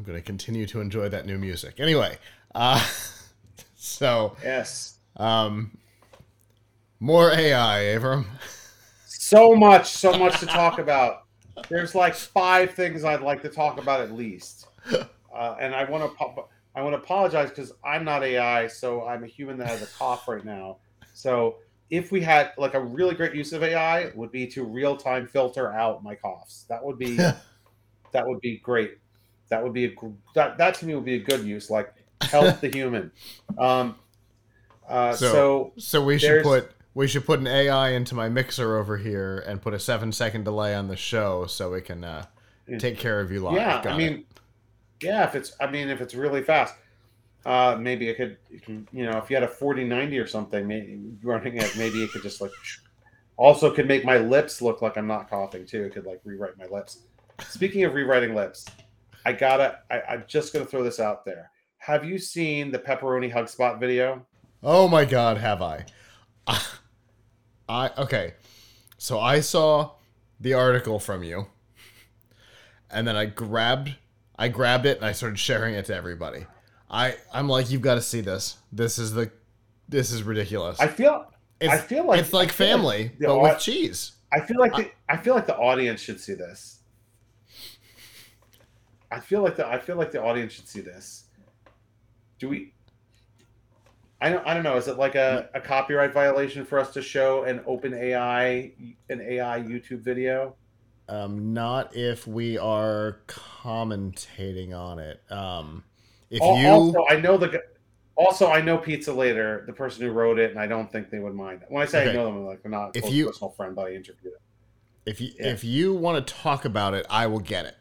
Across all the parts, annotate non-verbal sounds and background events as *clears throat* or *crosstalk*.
I'm going to continue to enjoy that new music. Anyway, uh, *laughs* so Yes. um, more AI, Avram. So much, so much to talk about. There's like five things I'd like to talk about at least. Uh, and I want to I want to apologize because I'm not AI, so I'm a human that has a cough right now. So if we had like a really great use of AI, would be to real time filter out my coughs. That would be *laughs* that would be great. That would be a that that to me would be a good use, like help the *laughs* human. Um, uh, So- so So we should put we should put an AI into my mixer over here and put a seven second delay on the show so we can uh, take care of you live. Yeah, Got I it. mean, yeah, if it's, I mean, if it's really fast, uh, maybe it could, you know, if you had a forty ninety or something, maybe running it, maybe it could just like, *sniffs* also could make my lips look like I'm not coughing too. It could like rewrite my lips. Speaking of rewriting lips, I gotta, I, I'm just gonna throw this out there. Have you seen the pepperoni hug spot video? Oh my god, have I? *laughs* I okay. So I saw the article from you. And then I grabbed I grabbed it and I started sharing it to everybody. I I'm like you've got to see this. This is the this is ridiculous. I feel, it's, I feel like it's like I like family the but au- with cheese. I feel like the, I feel like the audience should see this. I feel like the I feel like the audience should see this. Do we? I don't. I don't know. Is it like a, a copyright violation for us to show an open AI an AI YouTube video? Um not if we are commentating on it. Um if Al- you Also, I know the. Also, I know Pizza Later, the person who wrote it, and I don't think they would mind. When I say Okay. I know them, I'm like they're not a If close you- personal friend, but I interviewed them. if you Yeah. if you want to talk about it, I will get it.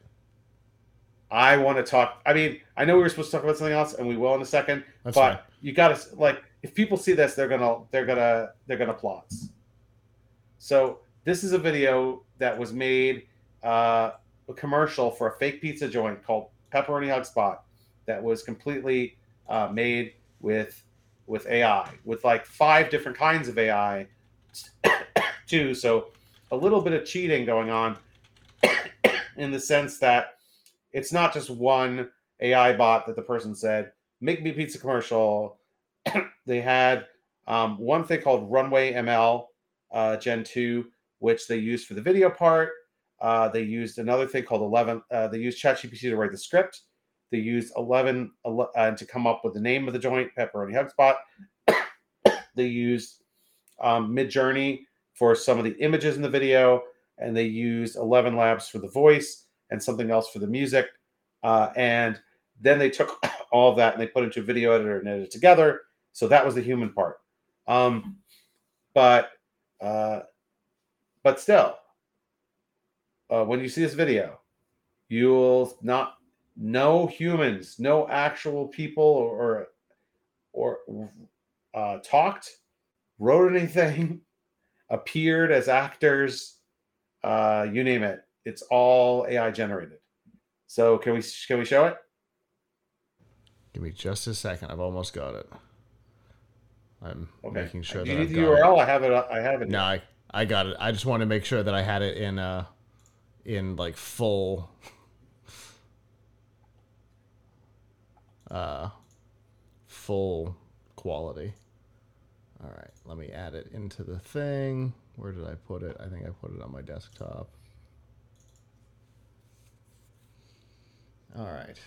I want to talk. I mean, I know we were supposed to talk about something else, and we will in a second. That's but you gotta like if people see this they're gonna they're gonna they're gonna plot so this is a video that was made uh, a commercial for a fake pizza joint called pepperoni hug spot that was completely uh, made with with ai with like five different kinds of ai *coughs* too so a little bit of cheating going on *coughs* in the sense that it's not just one ai bot that the person said make me pizza commercial *clears throat* they had um, one thing called Runway ML uh, Gen 2, which they used for the video part. Uh, they used another thing called 11. Uh, they used ChatGPT to write the script. They used 11 ele- uh, to come up with the name of the joint, Pepperoni Hug Spot. *clears throat* they used um, Midjourney for some of the images in the video, and they used ElevenLabs for the voice and something else for the music. Uh, and then they took *coughs* all that and they put into a video editor and edited it together. So that was the human part. Um, but uh, but still, uh, when you see this video, you'll not no humans, no actual people or or, uh, talked, wrote anything, *laughs* appeared as actors, uh, you name it. It's all AI generated. So can we can we show it? Give me just a second. I've almost got it. I'm Okay. making sure Do that you need the got it. URL? I have it. I have it. No, I, I got it. I just want to make sure that I had it in uh in like full *laughs* uh full quality. All right, let me add it into the thing. Where did I put it? I think I put it on my desktop. All right.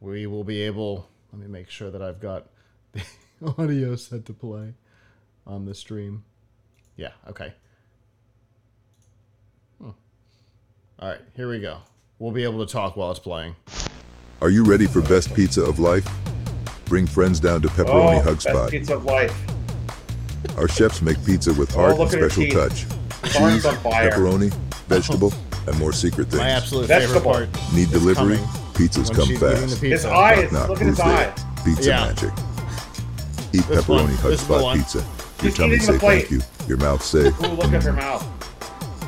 We will be able, let me make sure that I've got *laughs* the audio set to play on the stream. Yeah, okay. Hmm. All right, here we go. We'll be able to talk while it's playing. Are you ready for best pizza of life? Bring friends down to Pepperoni oh, Hug best Spot. pizza of life. Our chefs make pizza with heart Oh, and special touch. Cheese, pepperoni, vegetable, *laughs* and more secret things. My absolute Vegetable. favorite part. Need delivery? coming Pizzas when come she's eating the fast. pizza. His eyes. Knock, Look at his who's there? eyes. Pizza Yeah. magic. Eat This one. pepperoni hut This spot pizza. Your He's tummy say plate. thank you. Your mouth say Ooh, look at her mouth.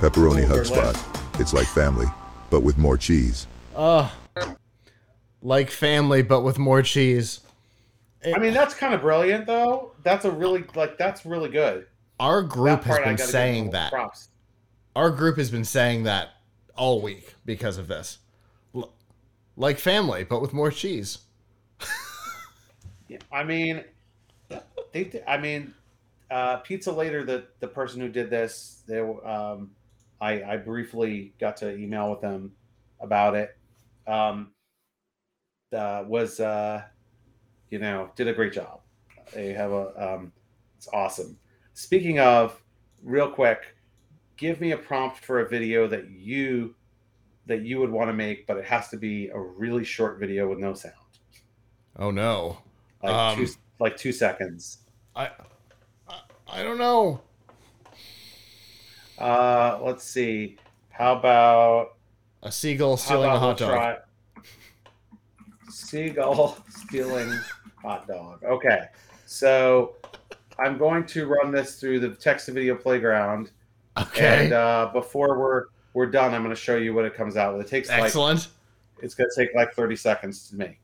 pepperoni Ooh, her hut spot. It's like family, but with more cheese. Uh, like family, but with more cheese. I mean, that's kind of brilliant, though. That's a really like that's really good. Our group That has part been saying that. Props. Our group has been saying that all week because of this. L- like family, but with more cheese. Yeah, I mean, they. di- I mean, uh, Pizza Later, the the person who did this, they. Um, I I briefly got to email with them about it. Um, uh, was uh, you know, did a great job. They have a. Um, it's awesome. Speaking of, real quick, give me a prompt for a video that you that you would want to make, but it has to be a really short video with no sound, Oh no. like Um, two like two seconds. I, I I don't know. Uh, let's see. How about A seagull stealing a hot dog. try- Seagull stealing hot dog. Okay, so I'm going to run this through the text to video playground, Okay. and uh, before we're we're done, I'm going to show you what it comes out with. It takes like Excellent. it's going to take like 30 seconds to make.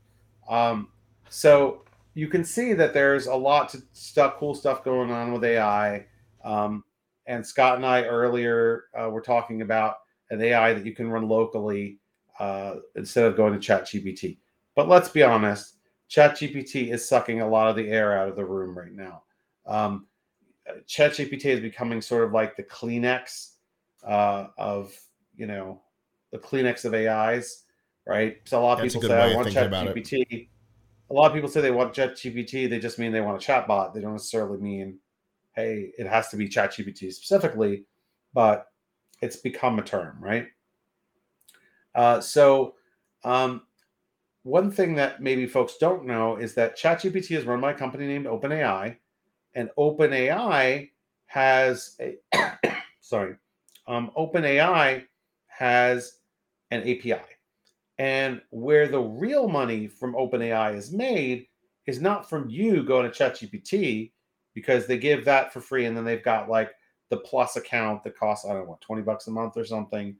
Um, so you can see that there's a lot of stuff, cool stuff going on with AI. Um, and Scott and I earlier uh, were talking about an AI that you can run locally uh, instead of going to ChatGPT. But let's be honest, ChatGPT is sucking a lot of the air out of the room right now. Um, ChatGPT is becoming sort of like the Kleenex uh, of you know the Kleenex of AIs, right? So a lot of That's people say I want thinking about it. ChatGPT. A lot of people say they want ChatGPT. They just mean they want a chatbot. They don't necessarily mean, hey, it has to be ChatGPT specifically, but it's become a term, right? Uh, so, um, one thing that maybe folks don't know is that ChatGPT is run by a company named OpenAI, and OpenAI has a *coughs* sorry, um, OpenAI has an API, and where the real money from OpenAI is made is not from you going to ChatGPT because they give that for free, and then they've got like the Plus account that costs I don't know twenty bucks a month or something,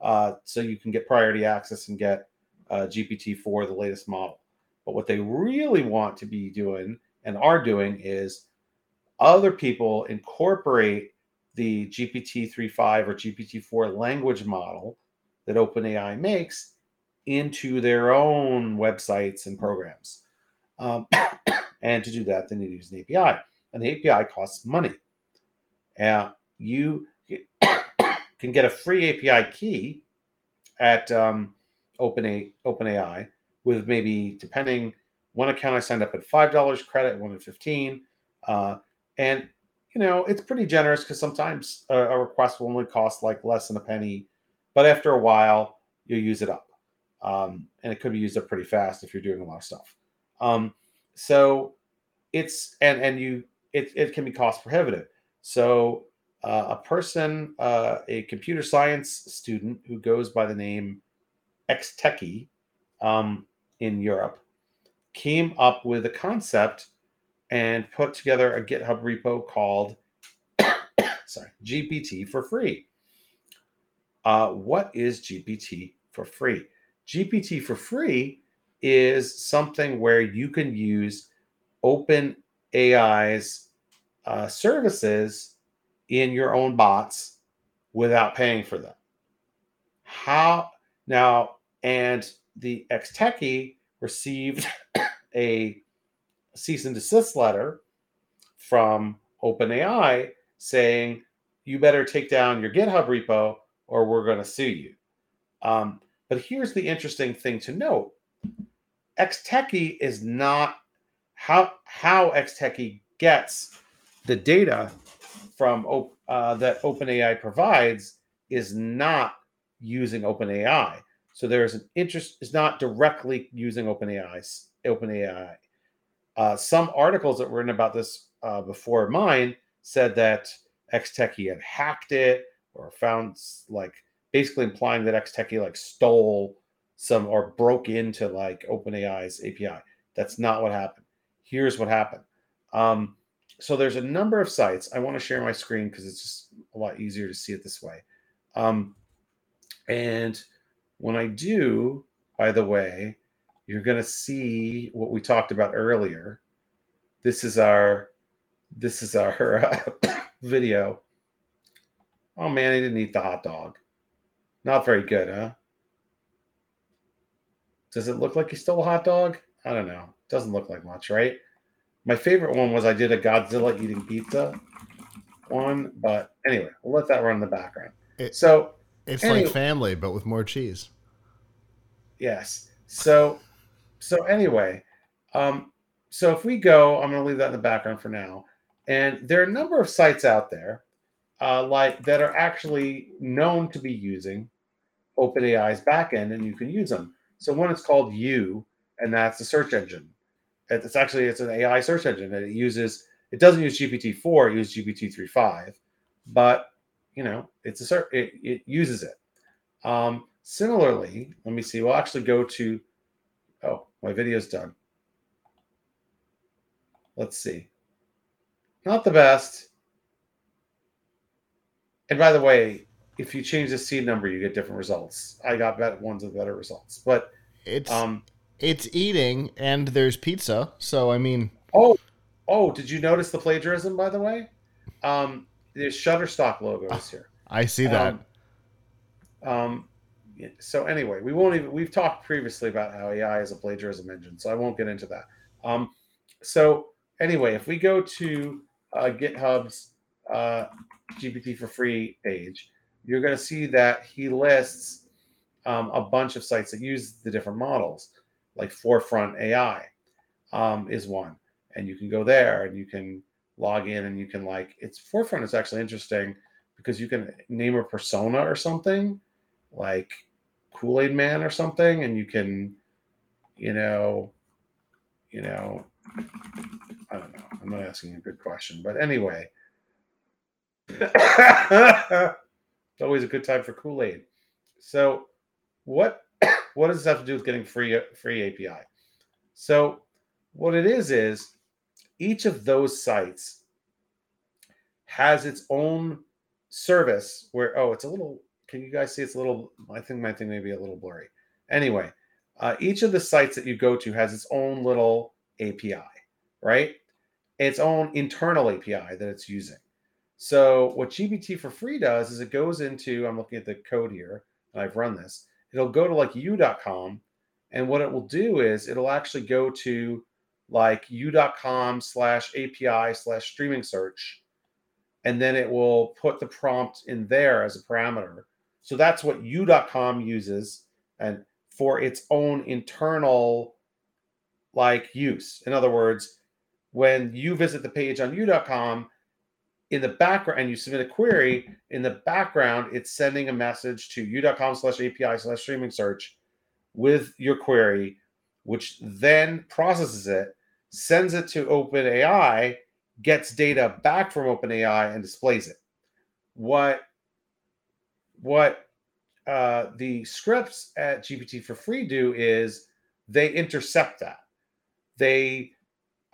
uh, so you can get priority access and get uh, GPT four, the latest model. But what they really want to be doing and are doing is other people incorporate the GPT 3.5 or GPT 4 language model that OpenAI makes into their own websites and programs. Um, *coughs* and to do that, they need to use an API. And the API costs money. Uh, you *coughs* can get a free API key at um, OpenA, OpenAI with maybe, depending, one account I signed up at $5 credit, one at 15 uh, and you know it's pretty generous because sometimes a, a request will only cost like less than a penny but after a while you'll use it up. Um, and it could be used up pretty fast if you're doing a lot of stuff. Um, so it's and and you it, it can be cost prohibitive. So uh, a person uh, a computer science student who goes by the name xtekky um, in europe came up with a concept and put together a GitHub repo called *coughs* sorry GPT for free. Uh, what is GPT for free? GPT for free is something where you can use Open AI's uh, services in your own bots without paying for them. How now? And the xtekky received *coughs* a cease and desist letter from OpenAI saying, you better take down your GitHub repo or we're going to sue you. Um, but here's the interesting thing to note Xtekky is not how, how Xtekky gets the data from uh, that OpenAI provides is not using OpenAI. So there's an interest, is not directly using OpenAI. OpenAI uh, some articles that were written about this uh, before mine said that Xtekky had hacked it or found like basically implying that Xtekky like stole some or broke into like OpenAI's API. That's not what happened. Here's what happened. Um, so there's a number of sites. I want to share my screen because it's just a lot easier to see it this way. Um, and when I do, by the way, you're going to see what we talked about earlier. This is our this is our uh, *coughs* video. Oh man, he didn't eat the hot dog. Not very good, huh? Does it look like he stole a hot dog? I don't know. Doesn't look like much, right? My favorite one was I did a Godzilla eating pizza one, but anyway, we'll let that run in the background. It- so It's Anyway- like family, but with more cheese. Yes. So so anyway, um, so if we go, I'm going to leave that in the background for now. And there are a number of sites out there, uh, like that are actually known to be using OpenAI's backend, and you can use them. So one is called You, and that's a search engine. It's actually it's an AI search engine, and it uses it doesn't use GPT-4, it uses GPT-3.5, but you know it's a search it, it uses it. Um, similarly, let me see. We'll actually go to. Oh, my video's done. Let's see. Not the best. And by the way, if you change the seed number, you get different results. I got better ones with better results. But It's um, it's eating, and there's pizza. So I mean, oh, oh, did you notice the plagiarism? By the way, um, the Shutterstock logo is here. I see that. Um, um, so anyway, we won't even. We've talked previously about how AI is a plagiarism engine, so I won't get into that. Um, so anyway, if we go to uh, GitHub's uh, GPT for free page, you're going to see that he lists um, a bunch of sites that use the different models, like Forefront AI um, is one, and you can go there and you can log in and you can like it's Forefront is actually interesting because you can name a persona or something like Kool-Aid Man or something, and you can, you know, you know, I don't know. I'm not asking a good question, but anyway, *coughs* it's always a good time for Kool-Aid. So, what *coughs* what does this have to do with getting free free API? So, what it is is each of those sites has its own service where oh it's a little can you guys see? It's a little i think my thing may be a little blurry. Anyway uh, each of the sites that you go to has its own little api right? Its own internal api that it's using. So what GPT for free does is it goes into i'm looking at the code here and i've run this. It'll go to like you.com and what it will do is it'll actually go to like you.com slash api slash streaming search and then it will put the prompt in there as a parameter. So that's what you.com uses and for its own internal like use. In other words, when you visit the page on you.com in the background and you submit a query in the background, it's sending a message to u.com slash API slash streaming search with your query, which then processes it, sends it to OpenAI, gets data back from OpenAI and displays it. What what uh, the scripts at GPT for free do is they intercept that. They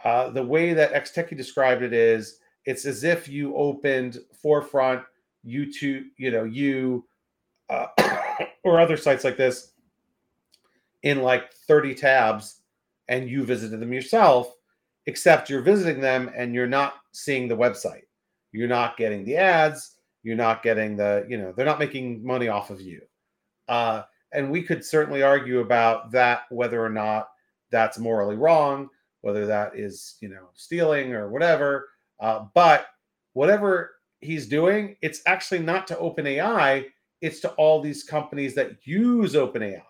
uh, the way that Xtekky described it is it's as if you opened Forefront, YouTube, you know, you uh, *coughs* or other sites like this in like 30 tabs and you visited them yourself except you're visiting them and you're not seeing the website. You're not getting the ads. You're not getting the, you know, they're not making money off of you. Uh, and we could certainly argue about that, whether or not that's morally wrong, whether that is, you know, stealing or whatever. Uh, but whatever he's doing, it's actually not to OpenAI, it's to all these companies that use OpenAI.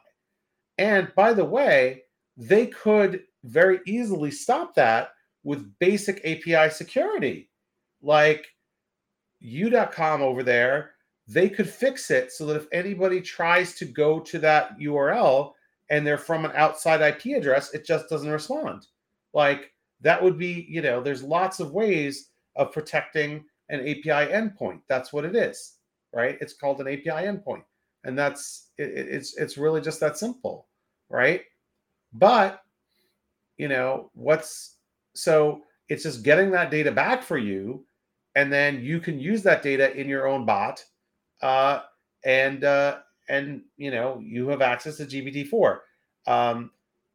And by the way, they could very easily stop that with basic API security. Like you.com over there, they could fix it so that if anybody tries to go to that URL and they're from an outside IP address, it just doesn't respond. Like that would be, you know, there's lots of ways of protecting an API endpoint. That's what it is. right? It's called an API endpoint, and that's it, it's it's really just that simple, right? But you know what's so it's just getting that data back for you, and then you can use that data in your own bot, uh, and uh, and you know you have access to GPT-4. Um,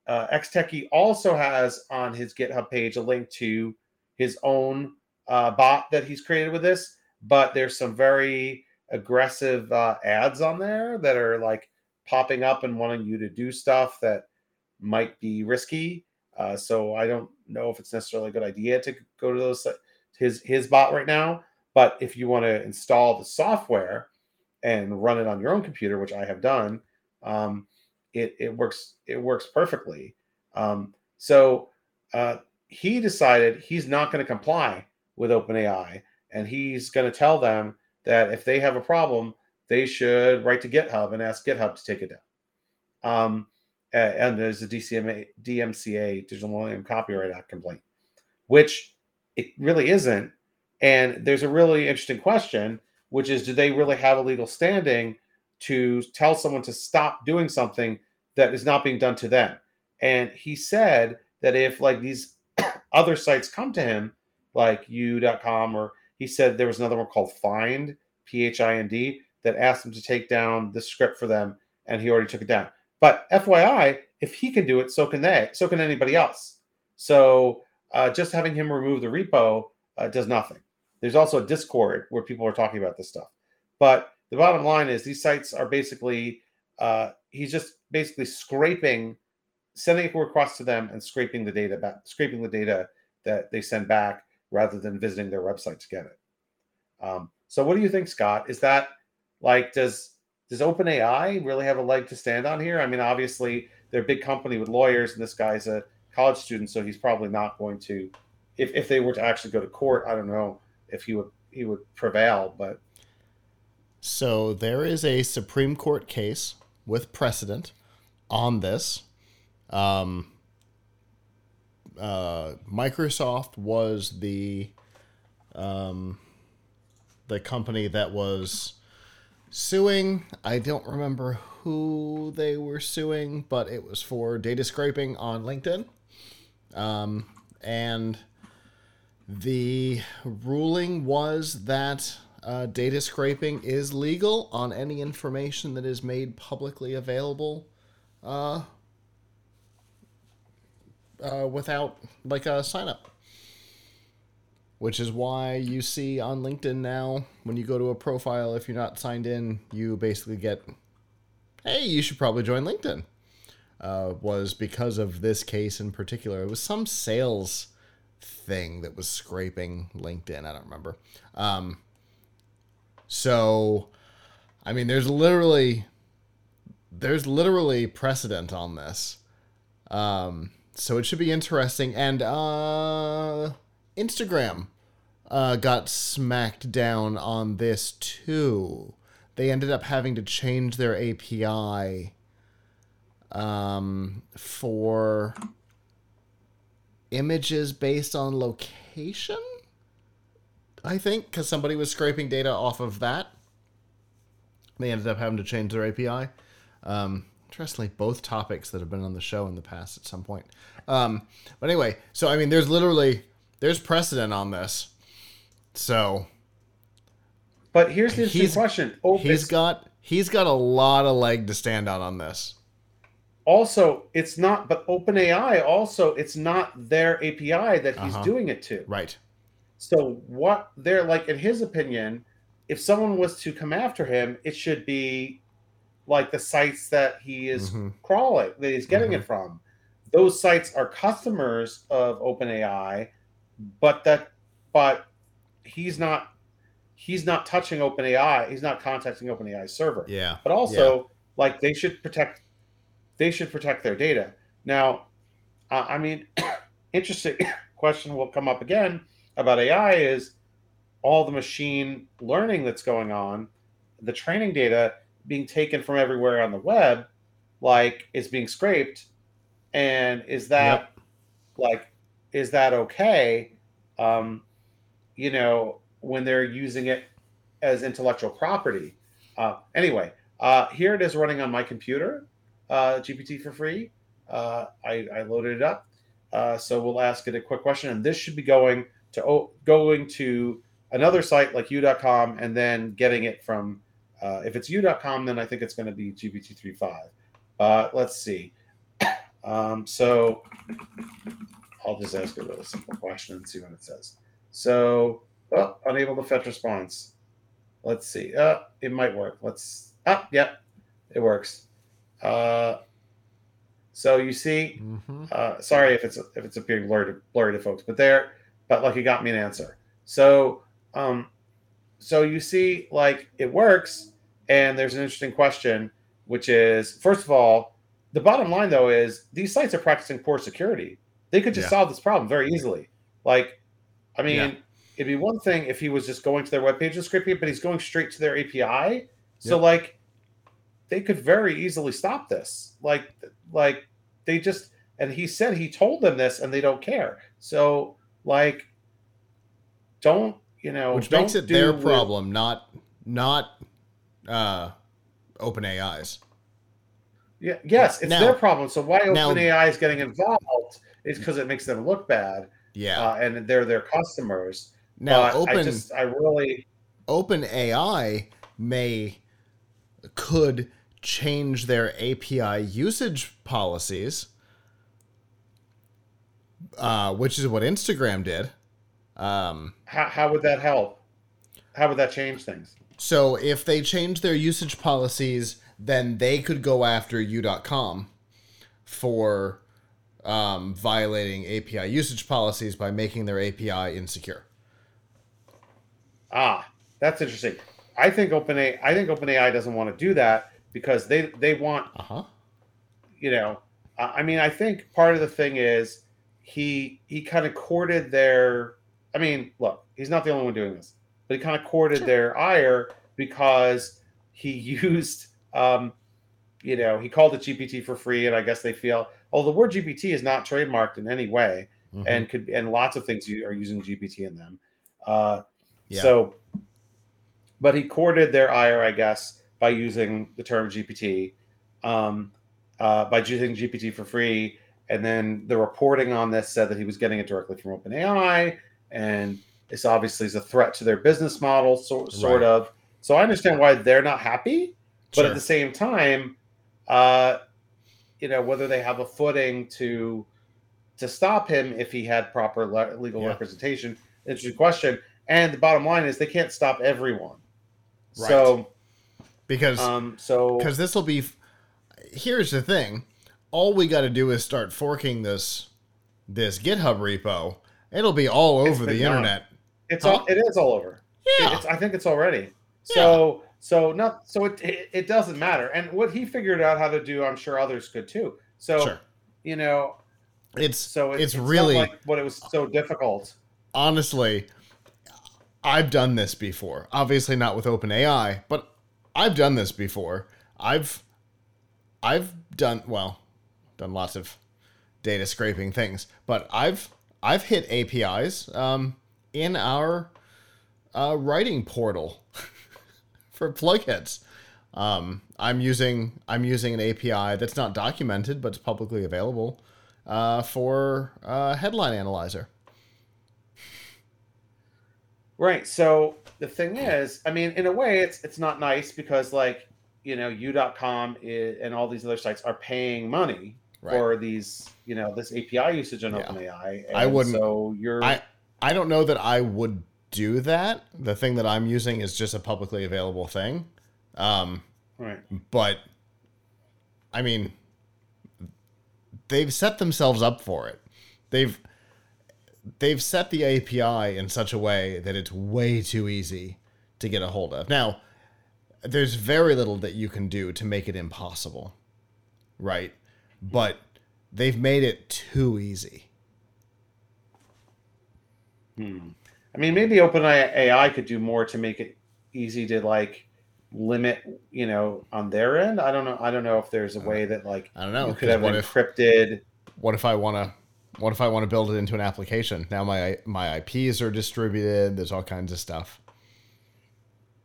uh, Xtekky also has on his GitHub page a link to his own uh, bot that he's created with this, but there's some very aggressive uh, ads on there that are like popping up and wanting you to do stuff that might be risky. Uh, so I don't know if it's necessarily a good idea to go to those his his bot right now. But if you want to install the software and run it on your own computer, which I have done, um, it it works it works perfectly. Um, so uh, he decided he's not going to comply with OpenAI, and he's going to tell them that if they have a problem, they should write to GitHub and ask GitHub to take it down. Um, and there's a DCMA, DMCA, Digital Millennium Copyright Act complaint, which it really isn't. And there's a really interesting question, which is do they really have a legal standing to tell someone to stop doing something that is not being done to them? And he said that if like these *coughs* other sites come to him, like you.com, or he said there was another one called Phind, P H I N D, that asked him to take down the script for them, and he already took it down. But FYI, if he can do it, so can they. So can anybody else. So uh, just having him remove the repo uh, does nothing. There's also a Discord where people are talking about this stuff. But the bottom line is these sites are basically uh, he's just basically scraping, sending a request to them and scraping the data back, scraping the data that they send back rather than visiting their website to get it. Um, so what do you think, Scott? Is that like does does OpenAI really have a leg to stand on here? I mean, obviously they're a big company with lawyers, and this guy's a college student, so he's probably not going to. If if they were to actually go to court, I don't know if he would he would prevail, but. So there is a Supreme Court case with precedent on this. Um, uh, Microsoft was the um, the company that was suing. I don't remember who they were suing, but it was for data scraping on LinkedIn. Um, and the ruling was that uh, data scraping is legal on any information that is made publicly available uh, uh, without like a sign up. Which is why you see on LinkedIn now, when you go to a profile, if you're not signed in, you basically get, hey, you should probably join LinkedIn. Uh, was because of this case in particular. It was some sales thing that was scraping LinkedIn. I don't remember. Um, so, I mean, there's literally there's literally precedent on this. Um, so it should be interesting. And uh, Instagram uh, got smacked down on this too. They ended up having to change their API um, for images based on location. I think because somebody was scraping data off of that. They ended up having to change their API. Um, interestingly, both topics that have been on the show in the past at some point. Um, but anyway, so I mean, there's literally there's precedent on this. So, but here's the interesting question: Opus, he's got he's got a lot of leg to stand on on this. Also, it's not, but OpenAI also it's not their API that he's uh-huh. doing it to. Right. So what they're like, in his opinion, if someone was to come after him, it should be like the sites that he is mm-hmm. crawling, that he's getting mm-hmm. it from. Those sites are customers of OpenAI, but that but he's not he's not touching OpenAI. He's not contacting OpenAI server. Yeah. But also, yeah. like they should protect they should protect their data. Now, uh, I mean, *coughs* interesting *coughs* question will come up again about AI is all the machine learning that's going on, the training data being taken from everywhere on the web, like is being scraped, and is that yep. like is that okay? Um, you know, when they're using it as intellectual property. Uh, anyway, uh, here it is running on my computer, uh, GPT for free. Uh, I, I loaded it up. Uh, so we'll ask it a quick question, and this should be going to oh, going to another site like you.com and then getting it from uh, if it's you.com then i think it's going to be gpt-35 uh, let's see. *coughs* Um, so i'll just ask a really simple question and see what it says. So oh, unable to fetch response. Let's see. Uh, it might work. Let's ah yep it works uh, so you see Mhm. uh, sorry if it's if it's appearing blurry to, blurry to folks, but there, but like it got me an answer. So um, so you see like it works, and there's an interesting question, which is first of all, the bottom line though is these sites are practicing poor security. They could just Yeah. solve this problem very easily. Like, I mean, Yeah. it'd be one thing if he was just going to their webpage and scraping it, but he's going straight to their API. So Yep. like they could very easily stop this. Like like they just and he said he told them this and they don't care. So like don't you know Which don't makes it their with- problem, not not uh, OpenAI's. Yeah, yes, it's Now- their problem. So why OpenAI is getting involved is because it makes them look bad, Yeah. uh, and they're their customers. now, But Open I just I really OpenAI may could change their API usage policies, uh, which is what Instagram did. Um, how, how would that help? How would that change things? so if they change their usage policies, then they could go after you.com for um, violating API usage policies by making their API insecure. Ah, that's interesting. I think OpenAI I think OpenAI doesn't want to do that because they they want Uh huh. you know i mean i think part of the thing is he he kind of courted their i mean look he's not the only one doing this but he kind of courted Sure. their ire because he *laughs* used um you know he called it gpt for free and i guess they feel oh the word gpt is not trademarked in any way Mm-hmm. and could and lots of things you are using gpt in them uh Yeah. so but he courted their ire i guess by using the term gpt um uh, by using GPT for free. And then the reporting on this said that he was getting it directly from OpenAI, and this obviously is a threat to their business model, so, sort Right. of. So I understand why they're not happy, but Sure. at the same time, uh, you know, whether they have a footing to to stop him if he had proper le- legal Yeah. representation, interesting question. And the bottom line is they can't stop everyone. Right. So, because um, so because this will be here's the thing all we got to do is start forking this this github repo it'll be all over the done. internet It's Huh? all it is all over. yeah It's, I think it's already. So so not so it, it it doesn't matter. And what he figured out how to do, I'm sure others could too. So sure you know, it's so it's, not really like what it was so difficult. honestly i've done this before. Obviously not with openai but i've done this before. I've i've done well done lots of data scraping things but i've i've hit apis um, in our uh, writing portal *laughs* for PLUGHITZ um, i'm using i'm using an api that's not documented but it's publicly available uh, for uh, headline analyzer Right. So the thing is, I mean, in a way, it's it's not nice because like you know, you.com is, and all these other sites are paying money Right. for these, you know, this API usage on Yeah. OpenAI. I wouldn't- So you're I I don't know that I would do that. The thing that I'm using is just a publicly available thing. Um, right. but I mean, they've set themselves up for it. They've they've set the API in such a way that it's way too easy to get a hold of. Now, there's very little that you can do to make it impossible, right? But they've made it too easy. Hmm. I mean, maybe OpenAI could do more to make it easy to like limit, you know, on their end. I don't know. I don't know if there's a way that like I don't know. you could have what if encrypted. what if I want to what if I want to build it into an application? Now my my IPs are distributed. There's all kinds of stuff.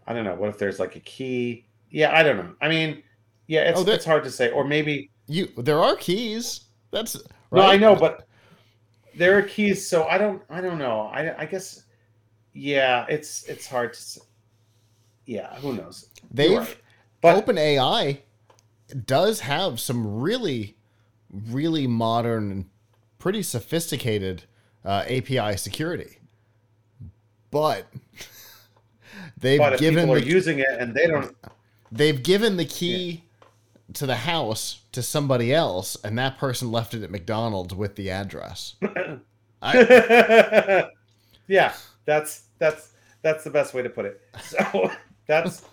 I don't know. What if there's like a key? Yeah, I don't know. I mean, yeah, it's Oh, it's hard to say. Or maybe You there are keys. That's no, I know, but there are keys. So I don't. I don't know. I I guess. Yeah, it's it's hard to. say. Yeah, who knows? They've right. But OpenAI does have some really, really modern, pretty sophisticated uh, API security, but *laughs* they've but given people are the, using it and they don't, they've given the key to the house to somebody else, and that person left it at McDonald's with the address. I, *laughs* yeah, that's that's that's the best way to put it. So *laughs* that's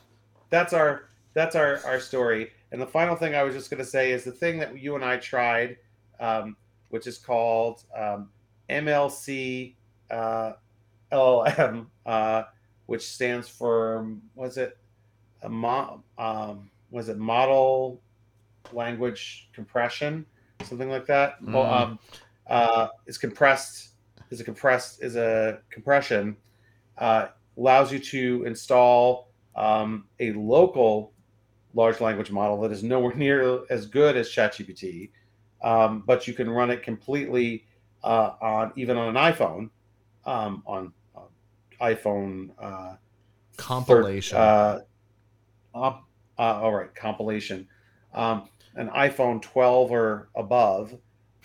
that's our that's our our story. And the final thing I was just going to say is the thing that you and I tried, um, which is called um, MLC uh, LLM, uh, which stands for was it a mo- um, was it model language compression, something like that. Well, Mm. um, uh, is compressed is a compressed is a compression uh, allows you to install um, a local large language model that is nowhere *laughs* near as good as ChatGPT, um, but you can run it completely uh, on even on an iPhone, um, on, on iPhone uh, compilation. uh, uh, all right, compilation. Um, an iPhone 12 or above,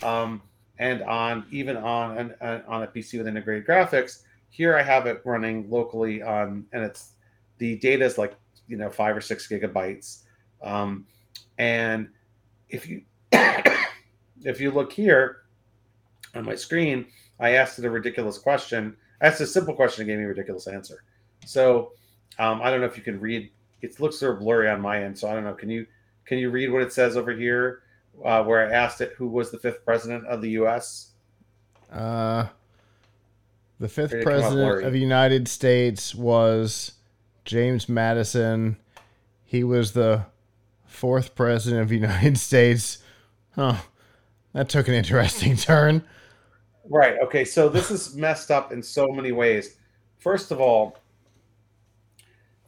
um, and on even on an, an on a PC with integrated graphics. Here I have it running locally on, and it's the data is like you know five or six gigabytes. Um, and if you *coughs* if you look here on my screen, I asked it a ridiculous question. I asked a simple question, it gave me a ridiculous answer. So um, I don't know if you can read. It looks sort of blurry on my end, so I don't know. Can you can you read what it says over here, uh, where I asked it who was the fifth president of the U.S. Uh, the fifth Or did it come out president of the United States was James Madison. He was the fourth president of the *laughs* United States. Oh, that took an interesting *laughs* turn. Right. Okay. So this is messed up in so many ways. First of all,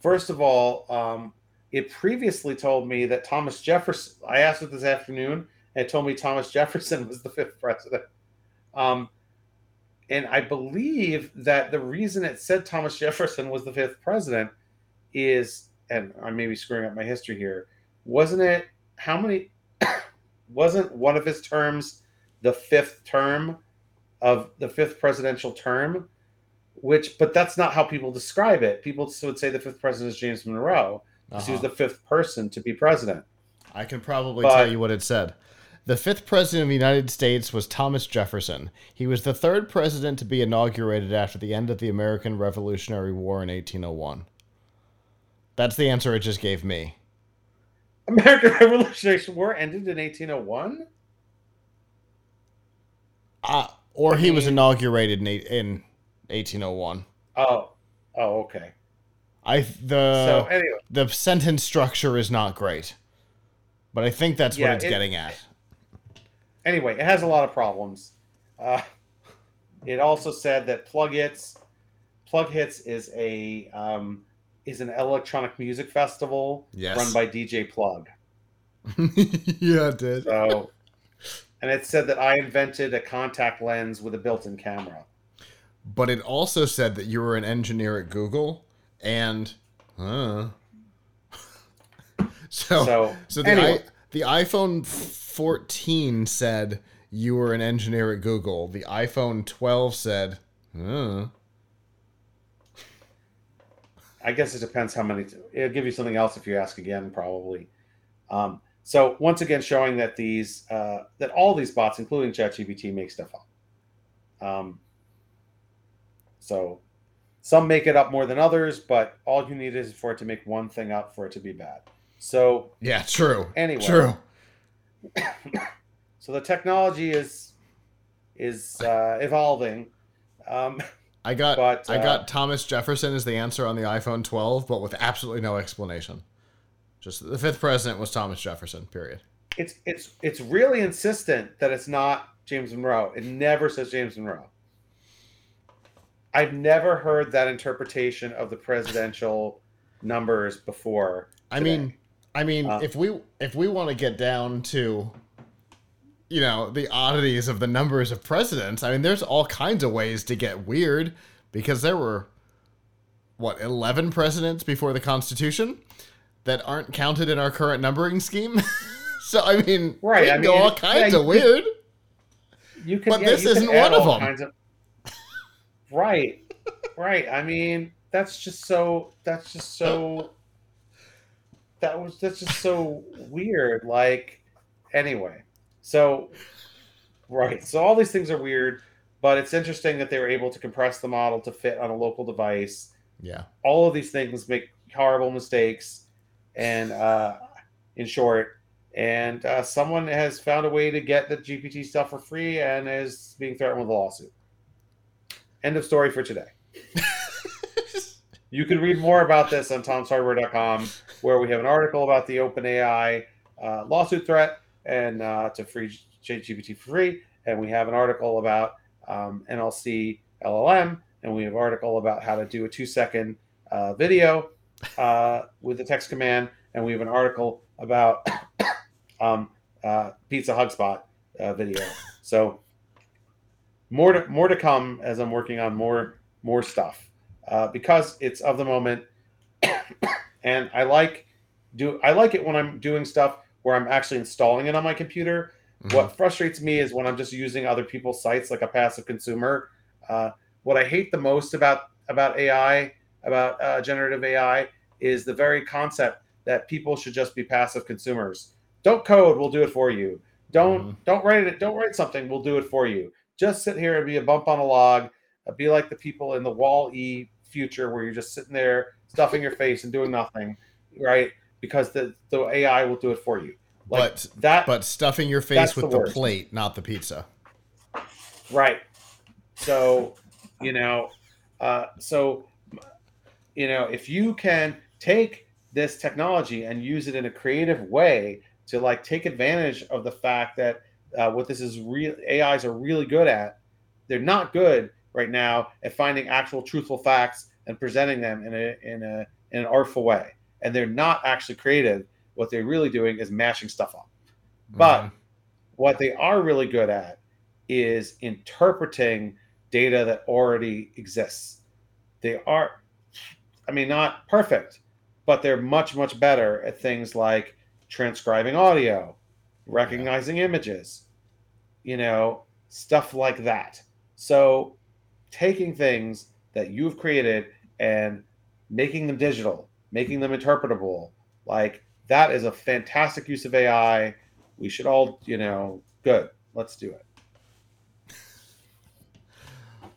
first of all, um, it previously told me that Thomas Jefferson. I asked it this afternoon, and it told me Thomas Jefferson *laughs* was the fifth president. Um, and I believe that the reason it said Thomas Jefferson was the fifth president is, and I may be screwing up my history here, wasn't it? How many? Wasn't one of his terms the fifth term of the fifth presidential term? Which, but that's not how people describe it. People would say the fifth president is James Monroe because he was Uh-huh. the fifth person to be president. I can probably But- tell you what it said. The fifth president of the United States was Thomas Jefferson. He was the third president to be inaugurated after the end of the American Revolutionary War in 1801. That's the answer it just gave me. American *laughs* Revolutionary War ended in 1801. Uh, or I he was inaugurated in, in 1801. Oh, oh, okay. I the so anyway, the sentence structure is not great, but I think that's Yeah, what it's it- getting at. anyway, it has a lot of problems. Uh, it also said that PLUGHITZ, Plug Hits is a um, is an electronic music festival Yes. run by DJ Plug. *laughs* yeah, it did. So, and it said that I invented a contact lens with a built-in camera. But it also said that you were an engineer at Google, and uh, *laughs* so So, so the anyway. i the iPhone 14 said you were an engineer at Google. The iPhone 12 said, uh. I guess it depends how many. It'll give you something else if you ask again, probably. Um, so once again, showing that these uh, that all these bots, including ChatGPT, make stuff up. Um, so some make it up more than others, but all you need is for it to make one thing up for it to be bad. So yeah, true. Anyway. true. *coughs* so the technology is is uh, evolving. Um, I got But, I uh, got Thomas Jefferson as the answer on the iPhone 12, but with absolutely no explanation. Just the fifth president was Thomas Jefferson. Period. it's it's it's really insistent that it's not James Monroe. It never says James Monroe. I've never heard that interpretation of the presidential numbers before. I mean, I mean, Uh, if we if we want to get down to, you know, the oddities of the numbers of presidents, I mean, there's all kinds of ways to get weird because there were what eleven presidents before the Constitution that aren't counted in our current numbering scheme. *laughs* so I mean, Right, I go mean, all kinds yeah, of weird. you can, but yeah, this isn't one of them. of- right, right. I mean, that's just so. That's just so. That was that's just so weird. Like, anyway, so right. So all these things are weird, but it's interesting that they were able to compress the model to fit on a local device. Yeah, all of these things make horrible mistakes and uh, in short and uh, someone has found a way to get the gpt stuff for free and is being threatened with a lawsuit end of story for today *laughs* you can read more about this on tomshardware.com where we have an article about the openai uh, lawsuit threat and uh, to free gpt for free. And we have an article about um, MLC LLM and we have an article about how to do a two second uh, video uh, with the text command, and we have an article about *coughs* um, uh, Pizza Hugspot uh, video. So more to more to come as I'm working on more more stuff. Uh, because it's of the moment, *coughs* and I like do I like it when I'm doing stuff where I'm actually installing it on my computer. Mhm. What frustrates me is when I'm just using other people's sites like a passive consumer. Uh, what I hate the most about about AI, about uh, generative AI, is the very concept that people should just be passive consumers. Don't code, we'll do it for you. Don't Mhm. don't write it. Don't write something, we'll do it for you. Just sit here and be a bump on a log. Uh, be like the people in the Wall E future where you're just sitting there stuffing your face and doing nothing, right? Because the the AI will do it for you. Like but that. but stuffing your face with the the, plate, not the pizza. Right. So, you know, uh, so, you know, if you can take this technology and use it in a creative way to like take advantage of the fact that uh, what this is real AIs are really good at, they're not good right now at finding actual truthful facts and presenting them in a in a in an artful way, and they're not actually creative. What they're really doing is mashing stuff up. But Mhm. what they are really good at is interpreting data that already exists. They are, I mean, not perfect, but they're much, much better at things like transcribing audio, recognizing images, you know, stuff like that. So taking things that you've created and making them digital, making them interpretable, like that is a fantastic use of AI. We should all, you know, good. Let's do it.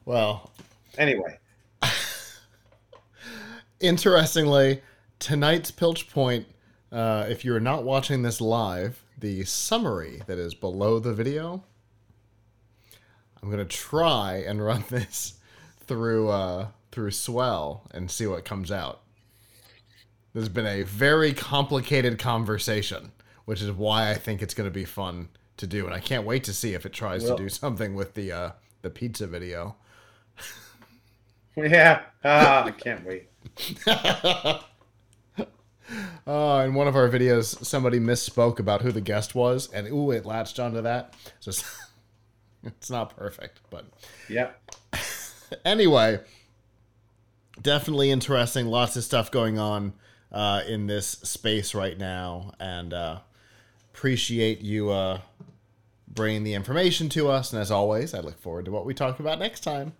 well, Anyway, *laughs* Interestingly, tonight's Pilch Point, uh, if you're not watching this live, the summary that is below the video, I'm gonna try and run *laughs* this through uh, through Swell and see what comes out. This has been a very complicated conversation, which is why I think it's gonna be fun to do, and I can't wait to see if it tries Well- to do something with the uh, the pizza video. *laughs* yeah, ah, I can't wait. Oh, *laughs* in one of our videos, somebody misspoke about who the guest was, and ooh, it latched onto that. So it's, *laughs* it's not perfect, but Yeah, anyway, definitely interesting. Lots of stuff going on uh, in this space right now, and uh, appreciate you uh, bringing the information to us. And as always, I look forward to what we talk about next time.